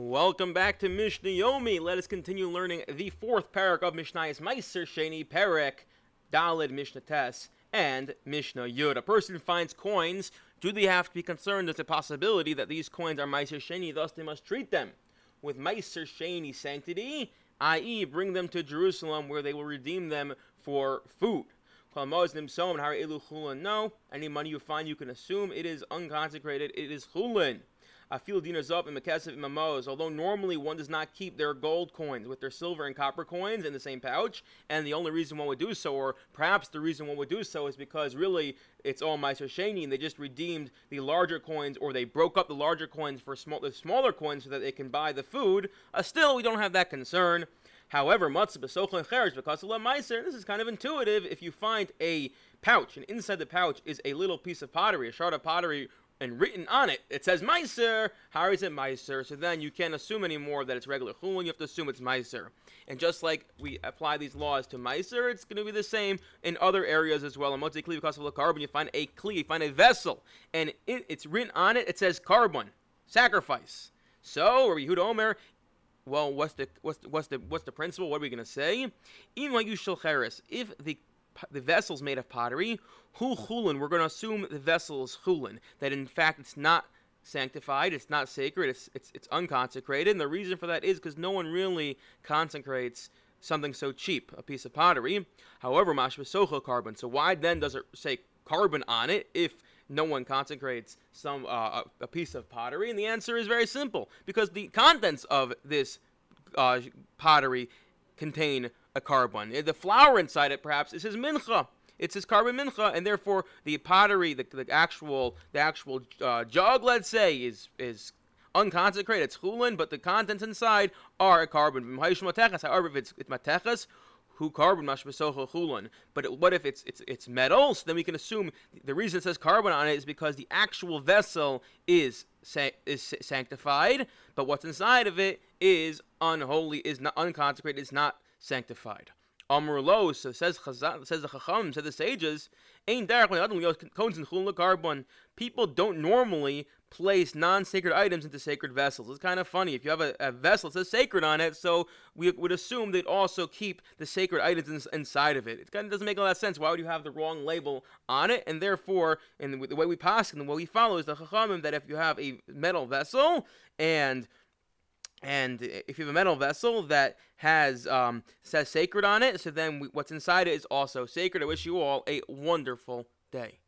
Welcome back to Mishnah Yomi. Let us continue learning the fourth perek of Mishnah's Maaser Sheni Perek, Dalid Mishnah Tes, and Mishnah Yud. A person finds coins. Do they have to be concerned? There's a possibility that these coins are Maaser Sheni, thus they must treat them with Maaser Sheni sanctity, i.e., bring them to Jerusalem where they will redeem them for food. No, any money you find, you can assume it is unconsecrated, it is chulin. Afil dinas up and Mekesef Mamos, although normally one does not keep their gold coins with their silver and copper coins in the same pouch, and the only reason one would do so, or perhaps the reason one would do so, is because really it's all Maaser Sheni, and they just redeemed the larger coins, or they broke up the larger coins for small, the smaller coins so that they can buy the food. Uh, still, we don't have that concern. However, matzah because of maaser. This is kind of intuitive. If you find a pouch, and inside the pouch is a little piece of pottery, a shard of pottery and written on it, it says Maaser. How is it Maaser? So then you can't assume anymore that it's regular chulin. You have to assume it's Maaser. And just like we apply these laws to Maaser, it's going to be the same in other areas as well. In Motzi Kli, because of the korban, you find a Kli, you find a vessel, and it, it's written on it, it says korban, sacrifice. So, Rabbi Yehuda Omer, well, what's the what's the, what's the what's the principle? What are we going to say? If the the vessel's made of pottery, hu chulin, we're going to assume the vessel is chulin. That in fact it's not sanctified, it's not sacred, it's it's, it's unconsecrated. And the reason for that is because no one really consecrates something so cheap, a piece of pottery. However, mashmasocha korban. So why then does it say korban on it if no one consecrates some uh, a piece of pottery? And the answer is very simple because the contents of this uh, pottery contain a korban. The flour inside it, perhaps, is his mincha. It's his korban mincha, and therefore the pottery, the, the actual the actual uh, jug, let's say, is is unconsecrated. It's chulin, but the contents inside are a korban. However, if it's, it's matechas, who korban mashmasocha chulin. But what if it's it's it's metal? So then we can assume the reason it says korban on it is because the actual vessel is is sanctified, but what's inside of it is unholy, is not unconsecrated, is not sanctified. Amr says says the Chacham, says the sages, ain't there People don't normally place non-sacred items into sacred vessels. It's kind of funny. If you have a, a vessel that says sacred on it, so we would assume they'd also keep the sacred items in, inside of it. It kind of doesn't make a lot of sense. Why would you have the wrong label on it? And therefore, in the, the way we pass and the way we follow is the Chachamim that if you have a metal vessel and and if you have a metal vessel that has um, says sacred on it, so then we, what's inside it is also sacred. I wish you all a wonderful day.